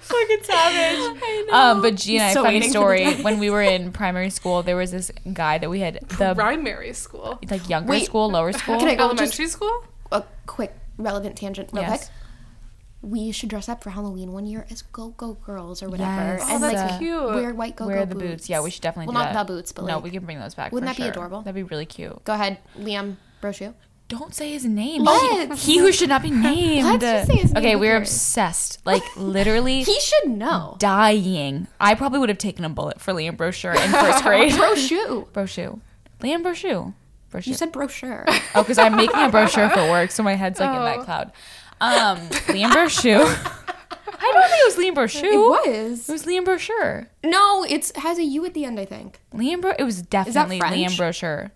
fucking savage. Um, but G and I, So funny waiting for the story. When we were in primary school, there was this guy that we had the Primary school. like younger Wait. school, lower school. Can I go just Elementary school? A quick relevant tangent real Yes. quick? We should dress up for Halloween one year as go go girls or whatever, Yes. and Oh, like that's cute. wear white go go Wear the boots. boots. Yeah, we should definitely Well, do not that. the boots, but no, like, we can bring those back. wouldn't for that be adorable? That'd be really cute. Go ahead, Liam Brochu. Don't say his name. What? He, he who should not be named. Let's just say his name, Okay, we're cares? obsessed. Like literally He should know. dying. I probably would have taken a bullet for Liam Brochure in first grade. Brochu. Brochure. Liam Brochure. Brochure. You said brochure. Oh, because I'm making a brochure for work, so my head's like in Oh. that cloud. Um, Liam Brochure. I don't think it was Liam Brochure. It was. It was Liam Brochure. No, it's has a U at the end. I think. Liam Bro. It was definitely? Liam Brochure.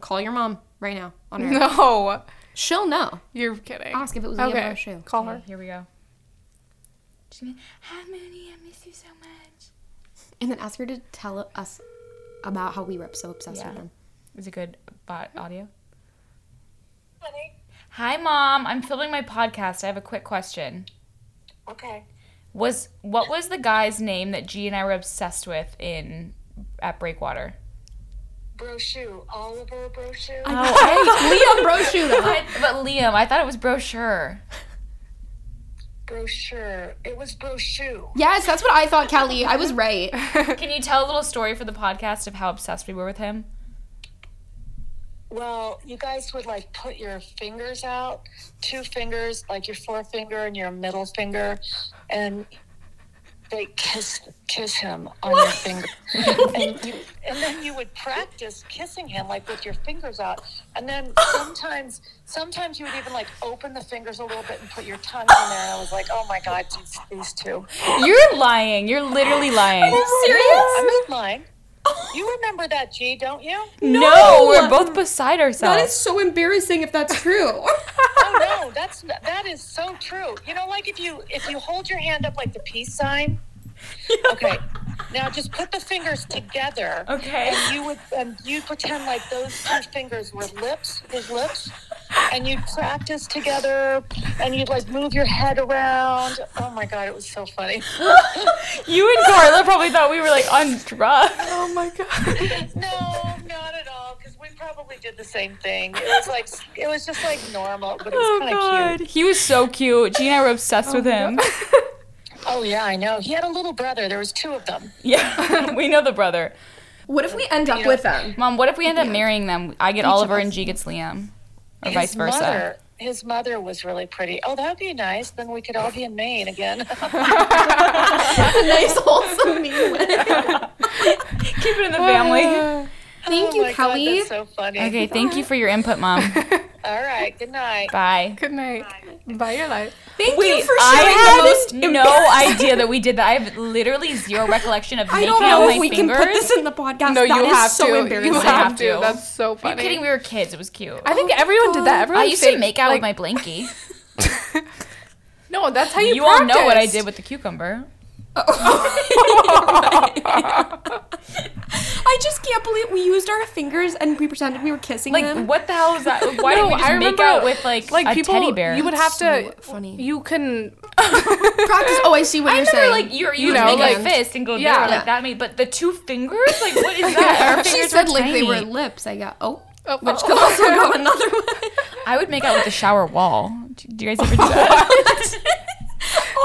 Call your mom right now on her. No. She'll know. You're kidding. Ask if it was Liam Okay. Brochu. Call her. Here we go. She's Hi, Mooney. I miss you so much. And then ask her to tell us about how we were so obsessed Yeah. with him. Is it good bot audio? Honey. Hi, mom. I'm filming my podcast. I have a quick question. Okay. Was what was the guy's name that G and I were obsessed with in at Breakwater? Brochu. Oliver Brochu. Oh, Liam Brochu. I, but Liam, I thought it was brochure. Brochure. It was Brochu. Yes, that's what I thought, Kelly. I was right. Can you tell a little story for the podcast of how obsessed we were with him? Well, you guys would like put your fingers out, two fingers, like your forefinger and your middle finger, and they kiss kiss him on your finger, and you, and then you would practice kissing him like with your fingers out, and then sometimes sometimes you would even like open the fingers a little bit and put your tongue in there, and I was like, oh my god, these, these two. You're lying. You're literally lying. Are you serious? I'm not lying. You remember that, G, don't you? No, we're both beside ourselves. That is so embarrassing if that's true. Oh no, that's that is so true. You know, like if you if you hold your hand up like the peace sign. Okay. Now just put the fingers together. Okay. And you would and you pretend like those two fingers were lips, his lips, and you'd practice together and you'd like move your head around. Oh my god, it was so funny. You and Carla probably thought we were like on drugs. Oh my god. No, not at all, because we probably did the same thing. It was like it was just like normal, but it was Oh kind of god, cute. he was so cute. G and I were obsessed oh with him. Oh yeah, I know. He had a little brother. There was two of them. Yeah, we know the brother. What if we end up with them? Mom, what if we end up marrying them? I get Oliver and G gets Liam, or vice his versa. Mother, his mother was really pretty. Oh, that would be nice. Then we could all be in Maine again. nice wholesome meal. Keep it in the family. Uh, Thank Oh you, my God, Kelly. that's so funny. Okay, thank you for your input, Mom. All right. Good night. Bye. Good night. Bye your life. Thank you for sharing the I most. had no idea that we did that. I have literally zero recollection of I making don't out know my if we fingers. can put this in the podcast. No, That you is have so to. embarrassing. You I have have to. to. That's so Are you funny. kidding? We were kids. It was cute. I think Oh my everyone did that. God. Everyone I used to make out like- with my blankie. No, that's how you. You all know what I did with the cucumber. I just can't believe we used our fingers and we pretended we were kissing Like, them. what the hell is that? Why No, didn't we just I make out with like, like a people, teddy bear? You would have to. So funny. You can. Practice. Oh, I see what I you're remember saying. like you're, you, You know, make a like- fist and go Yeah. there like that. Made, but the two fingers, like what is that? Our fingers she fingers said were like they were lips. I got oh, Oh, which oh. could also go another way. I would make out with the shower wall. Do do you guys ever do that?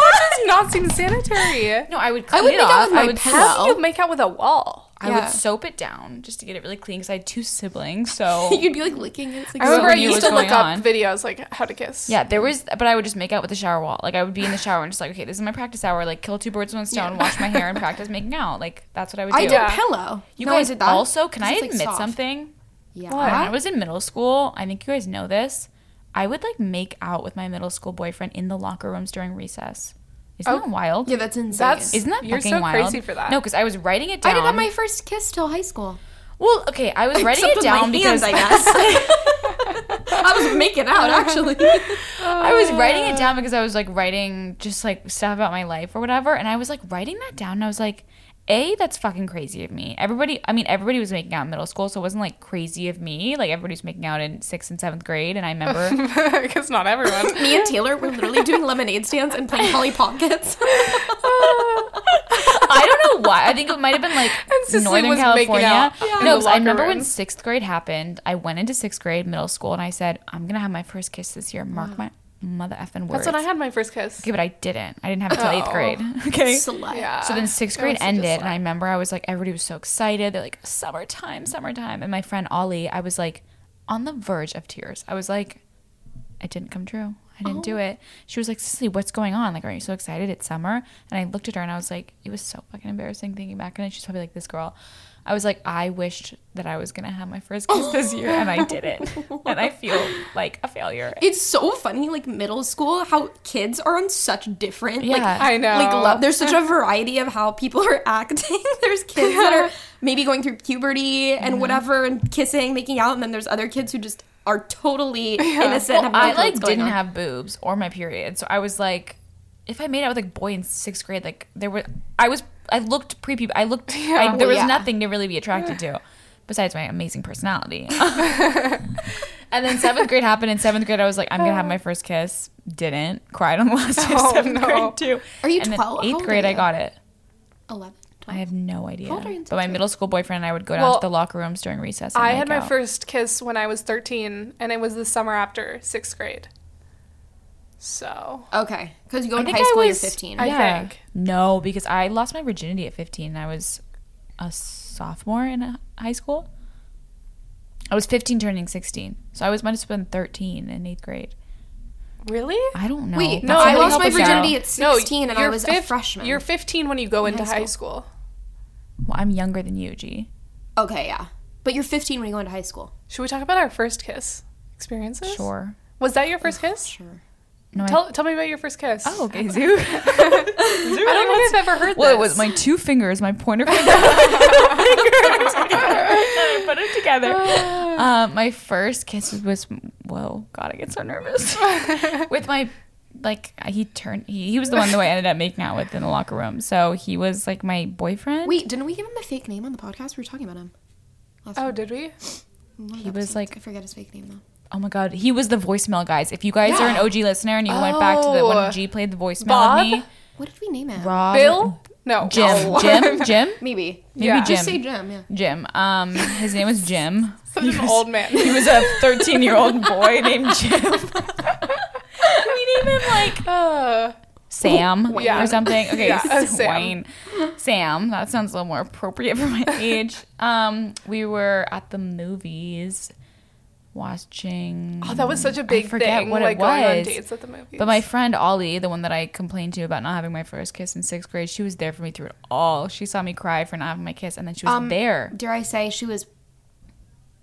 That does not seem sanitary. no, I would I would it make out with my I would pillow. How do you make out with a wall? I Yeah. would soap it down just to get it really clean because I had two siblings. So You'd be like licking it. It's like I remember I knew used what's to look going up on. videos like how to kiss. yeah, there was, but I would just make out with the shower wall. Like I would be in the shower and just like, okay, this is my practice hour. Like kill two birds with one stone, wash my hair, and practice making out. Like that's what I would do. I did Yeah. pillow. You No, I guys did that. also, can 'Cause I it's, like, admit soft. something? Yeah. What? When I was in middle school, I think you guys know this. I would like make out with my middle school boyfriend in the locker rooms during recess. Isn't Oh. that wild? Yeah, that's insane. That's- Isn't that You're fucking so wild? crazy for that. No, because I was writing it down. I down. didn't have my first kiss till high school. well, okay, I was writing Except it with down my because hands, I guess. I was making out actually. I was writing it down because I was like writing just like stuff about my life or whatever, and I was like writing that down, and I was like, "A, that's fucking crazy of me." Everybody, I mean, everybody was making out in middle school, so it wasn't like crazy of me. Like everybody was making out in sixth and seventh grade, and I remember because not everyone. Me and Taylor were literally doing lemonade stands and playing Polly Pockets. I don't know why. I think it might have been like Northern California. Yeah. No, I locker remember when sixth grade happened. I went into sixth grade, middle school, and I said, "I'm gonna have my first kiss this year." Mark my mother effing words. That's when I had my first kiss. Okay, but I didn't. I didn't have it till eighth Oh. grade. Okay. Slut. Yeah. So then sixth grade was such a ended, and. I remember I was like, everybody was so excited. They're like, summertime, summertime. And my friend Ollie, I was like, on the verge of tears. I was like, it didn't come true. I didn't Oh. do it. She was like, Cicely, what's going on? Like, are you so excited? It's summer. And I looked at her and I was like, it was so fucking embarrassing thinking back on it. She's probably like, this girl. I was like, I wished that I was going to have my first kiss this year and I didn't. and I feel like a failure. It's so funny, like middle school, how kids are on such different. Like, Yeah. I know. Like love, there's such a variety of how people are acting. there's kids that are maybe going through puberty Mm-hmm. and whatever, and kissing, making out, and then there's other kids who just are totally innocent. Well, have I like didn't on. have boobs or my period, so I was like, if I made out with like a boy in sixth grade, like there were, I was, I looked pre I looked, I, oh, there Well, was yeah. nothing to really be attracted to, besides my amazing personality. and then seventh grade happened. In seventh grade, I was like, I'm gonna have my first kiss. Didn't cried on the last day of Oh, seventh no. grade too. Are you And then 12? How Eighth grade, I got it. 11. 12? I have no idea. old are you in But my middle school boyfriend and I would go down Well, to the locker rooms during recess. And I had my out. first kiss when I was 13, and it was the summer after sixth grade. So Okay, because you go I into think high school, was- you're 15. I yeah. think. No, because I lost my virginity at 15 and I was a sophomore in uh, high school. I was 15 turning 16. So I was might have been 13 in 8th grade. really? I don't know. Wait, No, no, I lost my us out. virginity at 16 and I you're was a freshman. You're 15 when you go into high high school. Well, I'm younger than you, G. okay, yeah. But you're 15 when you go into high school. Should we talk about our first kiss experiences? Sure. Was that your first kiss? Sure. No, I- Tell, tell me about your first kiss. Oh, okay, Zoo. I don't think I've ever heard that. well, this. it was my two fingers, my pointer finger. I put it together. Um, my first kiss was whoa, God, I get so nervous. with my like he turned he, he was the one that I ended up making out with in the locker room. So he was like my boyfriend. Wait, didn't we give him a fake name on the podcast? We were talking about him. Last Oh, time. did we? He was episodes. like- I forget his fake name though. Oh my god, he was the voicemail guys. If you guys are an OG listener and you went back to the Oh. when G played the voicemail Bob? of me, What did we name him? Rob, Bill? No. Jim, No. Jim, Jim, Maybe. maybe Yeah. Jim, Just say Jim. Yeah. Jim. Um, his name was Jim. Such an old man. He was a 13 year old boy named Jim. we named him like Uh, Sam Yeah. or something. Okay, Yeah, uh, Sam. Sam. Sam. That sounds a little more appropriate for my age. Um, we were at the movies watching. oh, that was such a big I forget thing. what it like going on was. dates at the movies. But my friend Ollie, the one that I complained to about not having my first kiss in sixth grade, she was there for me through it all. She saw me cry for not having my kiss, and then she was Um, there. Dare I say she was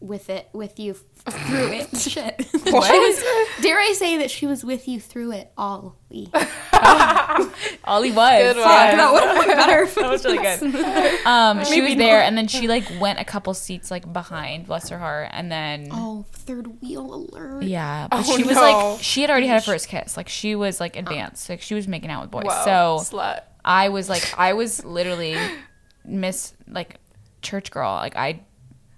with it, with you through it. Shit. She was- dare I say that she was with you through it all? Ollie was. Good one. Yeah. That would have been better. That was really good. Um, she was there, and then she like went a couple seats like behind, bless her heart, and then Oh, third wheel alert. yeah, but Oh, she was no. like she had already had a first kiss, like she was like advanced, like she was making out with boys. Whoa, So slut. I was like, I was literally miss like church girl, like I.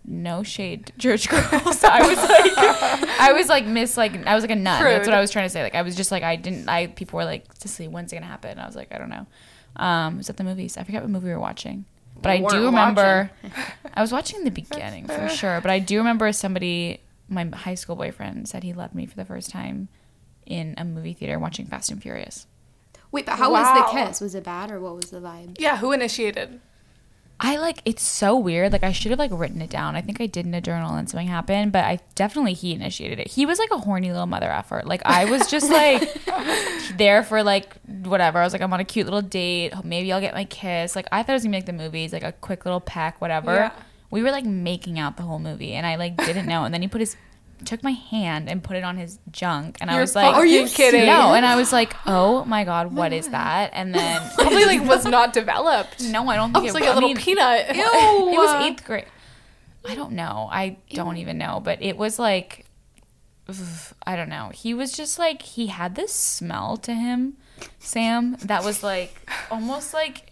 No shade, to church girls. I was like, I was like miss like I was like a nun. That's what I was trying to say. Like I was just like I didn't. I people were like, Cicely, when's it gonna happen? I was like, I don't know. Um, it was at the movies. I forget what movie we were watching, but I do remember. I was watching the beginning for sure, but I do remember somebody, my high school boyfriend, said he loved me for the first time in a movie theater watching Fast and Furious. Wait, but how Wow. was the kiss? Was it bad or what was the vibe? Yeah, who initiated? I like it's so weird. Like I should have like written it down. I think I did in a journal and something happened, but I definitely he initiated it. He was like a horny little mother effort. Like I was just like there for like whatever. I was like I'm on a cute little date. Maybe I'll get my kiss. Like I thought it was gonna be like the movies, like a quick little peck, whatever. Yeah. We were like making out the whole movie, and I like didn't know. And then he put his took my hand and put it on his junk, and I You're was like, Are you kidding? No, and I was like, oh my god, what is that? And then Probably like was not developed. no, I don't think It's it was like a I little mean, peanut. it was eighth grade. I don't know. I don't even know. But it was like, I don't know. He was just like, he had this smell to him, Sam, that was like almost like,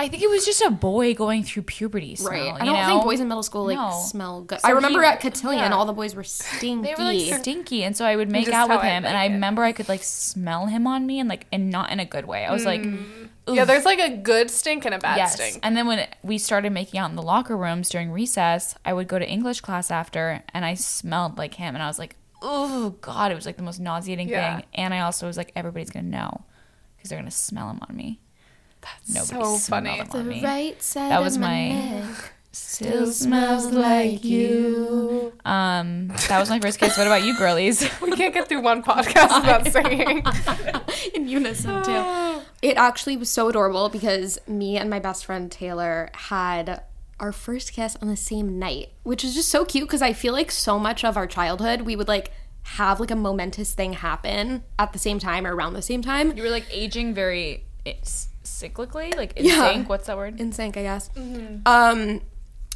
I think it was just a boy going through puberty smell. Right. I don't know? think boys in middle school like No. smell good. So I remember he- at Cotillion, yeah. all the boys were stinky. They were like stinky, and so I would make out with how I him, and like I it. remember I could like smell him on me, and like, and not in a good way. I was like, mm. Yeah, there's like a good stink and a bad yes. stink. And then when we started making out in the locker rooms during recess, I would go to English class after, and I smelled like him, and I was like, oh god, it was like the most nauseating Yeah. thing. And I also was like, everybody's gonna know because they're gonna smell him on me. That's so funny. Him on me. right side That was of my- neck. Still smells like you. Um, that was my first kiss. What about you, girlies? We can't get through one podcast without singing. in unison too. It actually was so adorable because me and my best friend Taylor had our first kiss on the same night, which is just so cute because I feel like so much of our childhood we would like have like a momentous thing happen at the same time or around the same time. You were like aging very it's cyclically, like in Yeah. sync. What's that word? in sync, I guess. Um,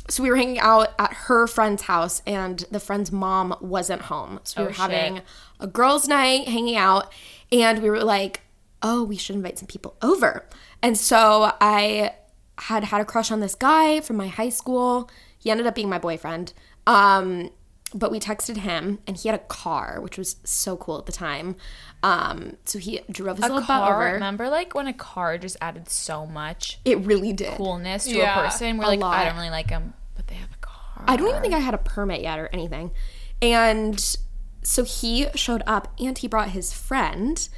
so we were hanging out at her friend's house, and the friend's mom wasn't home. So we Oh, were shit. having a girls' night, hanging out, and we were like, "Oh, we should invite some people over." And so I had had a crush on this guy from my high school. He ended up being my boyfriend. Um, but we texted him, and he had a car, which was so cool at the time. Um, so he drove his a little butt car. over. Remember, like when a car just added so much It really did. coolness to Yeah, a person. We're a like, lot. I don't really like them, but they have a car. I don't even think I had a permit yet or anything. And so he showed up and he brought his friend.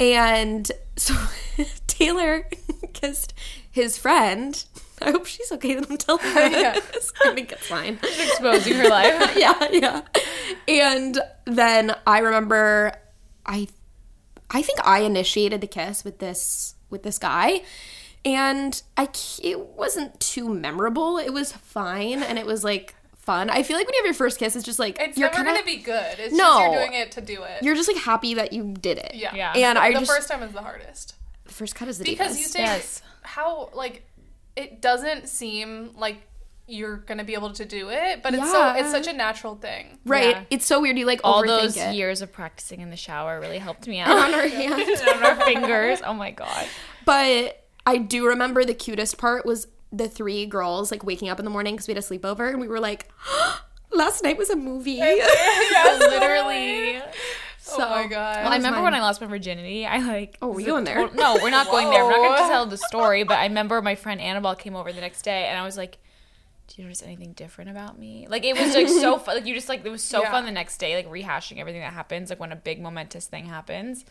And so Taylor kissed his friend. I hope she's okay that I'm telling her this. I think it's fine. exposing her life. yeah, yeah. And then I remember I I think I initiated the kiss with this with this guy. And I it wasn't too memorable. It was fine and it was like fun. I feel like when you have your first kiss it's just like It's you're never kinda, gonna be good. It's No. just you're doing it to do it. you're just like happy that you did it. yeah. Yeah. And I the just first time is the hardest. the first cut is the deepest. Because deepest. you think Yes. how like it doesn't seem like you're gonna be able to do it, but it's so it's such a natural thing. right. Yeah. It's so weird you like All overthink those it. years of practicing in the shower really helped me out. on our hand. on our fingers. Oh my god. But I do remember the cutest part was the three girls like waking up in the morning because we had a sleepover and we were like, last night was a movie. yeah, Literally. so, oh my god. Well, I remember mine. when I lost my virginity. I like. Oh, were was you a in there? total- no, we're not going there. We're not going to tell the story. But I remember my friend Annabelle came over the next day, and I was like, "Do you notice anything different about me?" Like it was like so fun. Like you just like it was so Yeah. fun the next day, like rehashing everything that happens, like when a big momentous thing happens.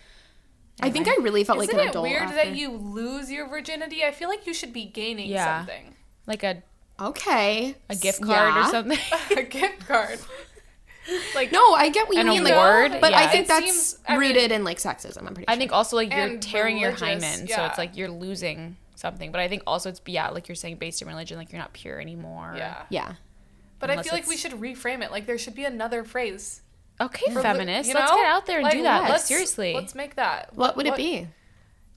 I think I really felt Isn't like an it adult. weird after. that you lose your virginity? I feel like you should be gaining Yeah. something. Like a okay a gift card Yeah. or something. a gift card. Like No, I get what you An mean. Like, award? but I think that's seems- I mean- rooted in like sexism. I'm pretty. I sure. think also like you're And tearing your religious, hymen, so it's like you're losing something. But I think also it's yeah, like you're saying, based in religion, like you're not pure anymore. yeah. Yeah. But I feel like we it's- should reframe it. Like there should be another phrase. Okay, for the- feminists, you let's know? get out there and Like, do that. let's- Seriously. Let's make that. What would it be?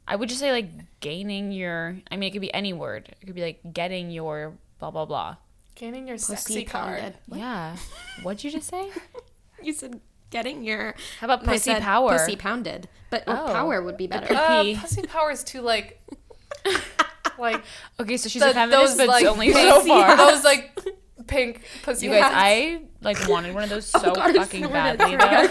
I would just say like gaining your. I mean, it could be any word. It could be like getting your blah blah blah. Gaining your Pussy sexy card. pounded. Yeah. What'd you just say? You said getting your How about I pussy said power? Pussy pounded, but oh, Oh. power would be better. Uh, Pee. pussy power is too like, like Okay, so she's the- a feminist, but like only pink- so far. Those like pink pussy you guys, hats. I like wanted one of those so Oh, God, fucking it's badly though.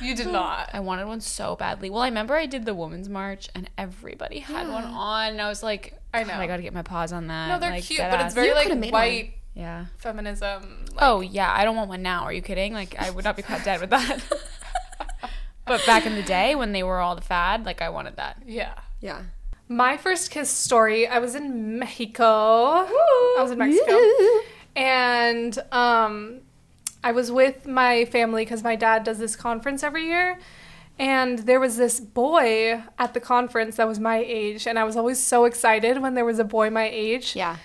you did not. I wanted one so badly. Well, I remember I did the women's march and everybody had one on, and I was like, I know. I gotta get my paws on that. No, they're like, cute, dead but it's very You like could've white yeah. feminism. Like, Oh yeah, I don't want one now. Are you kidding? Like I would not be caught dead with that. But back in the day when they were all the fad, like I wanted that. yeah. yeah. My first kiss story, I was in Mexico. I was in Mexico. And um, I was with my family because my dad does this conference every year. And there was this boy at the conference that was my age. And I was always so excited when there was a boy my age. Yeah.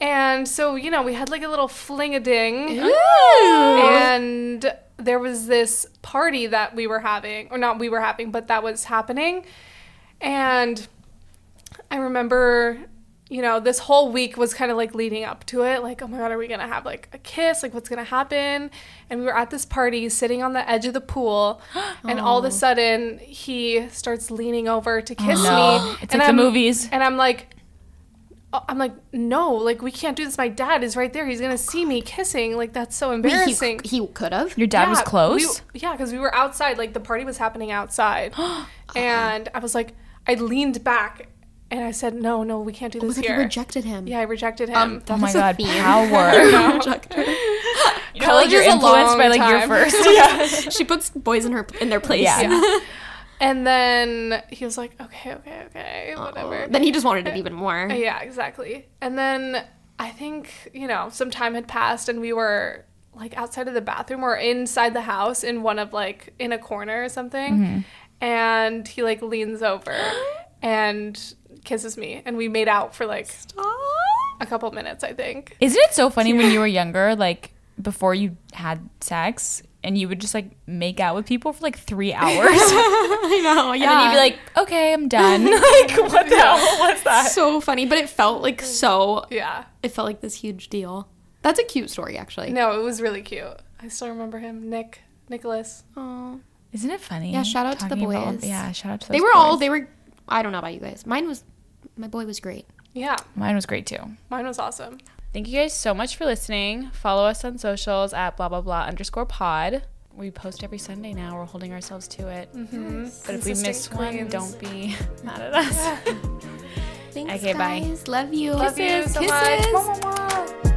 And so, you know, we had like a little fling a ding. And there was this party that we were having, or not we were having, but that was happening. And I remember, you know, this whole week was kind of like leading up to it. Like, oh my God, are we going to have like a kiss? Like, what's going to happen? And we were at this party sitting on the edge of the pool. And all of a oh. sudden, he starts leaning over to kiss oh, No. me. It's and like the I'm- movies. And I'm like, oh, I'm like, no, like, we can't do this. My dad is right there. He's going to see me kissing. Like, that's so Wait, embarrassing. he, he could have. Your dad was close. we- yeah, because we were outside. Like the party was happening outside, and I was like, I leaned back, and I said, "No, no, we can't do Oh my this God, you here." rejected him. yeah, I rejected him. Um, oh my is a god, theme. power! Rejected. you know, like you're College is influenced by like your first. yeah. she puts boys in her in their place. Yeah. And then he was like, "Okay, okay, okay, whatever." Then he just wanted it even more. Yeah, exactly. And then I think, you know, some time had passed and we were like outside of the bathroom or inside the house in one of like in a corner or something. Mm-hmm. And he like leans over and kisses me and we made out for like a couple minutes, I think. Isn't it so funny when you were younger, like before you had sex, and you would just like make out with people for like three hours, I know. and Yeah. then you'd be like, "Okay, I'm done." like, what the hell was that? so funny, but it felt like mm. so. Yeah. It felt like this huge deal. That's a cute story, actually. No, it was really cute. I still remember him, Nick, Nicholas. Oh. Isn't it funny? Yeah, shout out to the talking about- boys. yeah, shout out to They those were all. They were. I don't know about you guys. Mine was. My boy was great. Yeah, Mine was great too. mine was awesome. Thank you guys so much for listening. Follow us on socials at blah blah blah underscore pod. We post every Sunday now. We're holding ourselves to it. Mm-hmm. But if we miss Consistent one, don't be mad at us. Thanks, Okay, bye. guys. Love you. Love you Kisses. so Kisses. much. Mwah, mwah, mwah.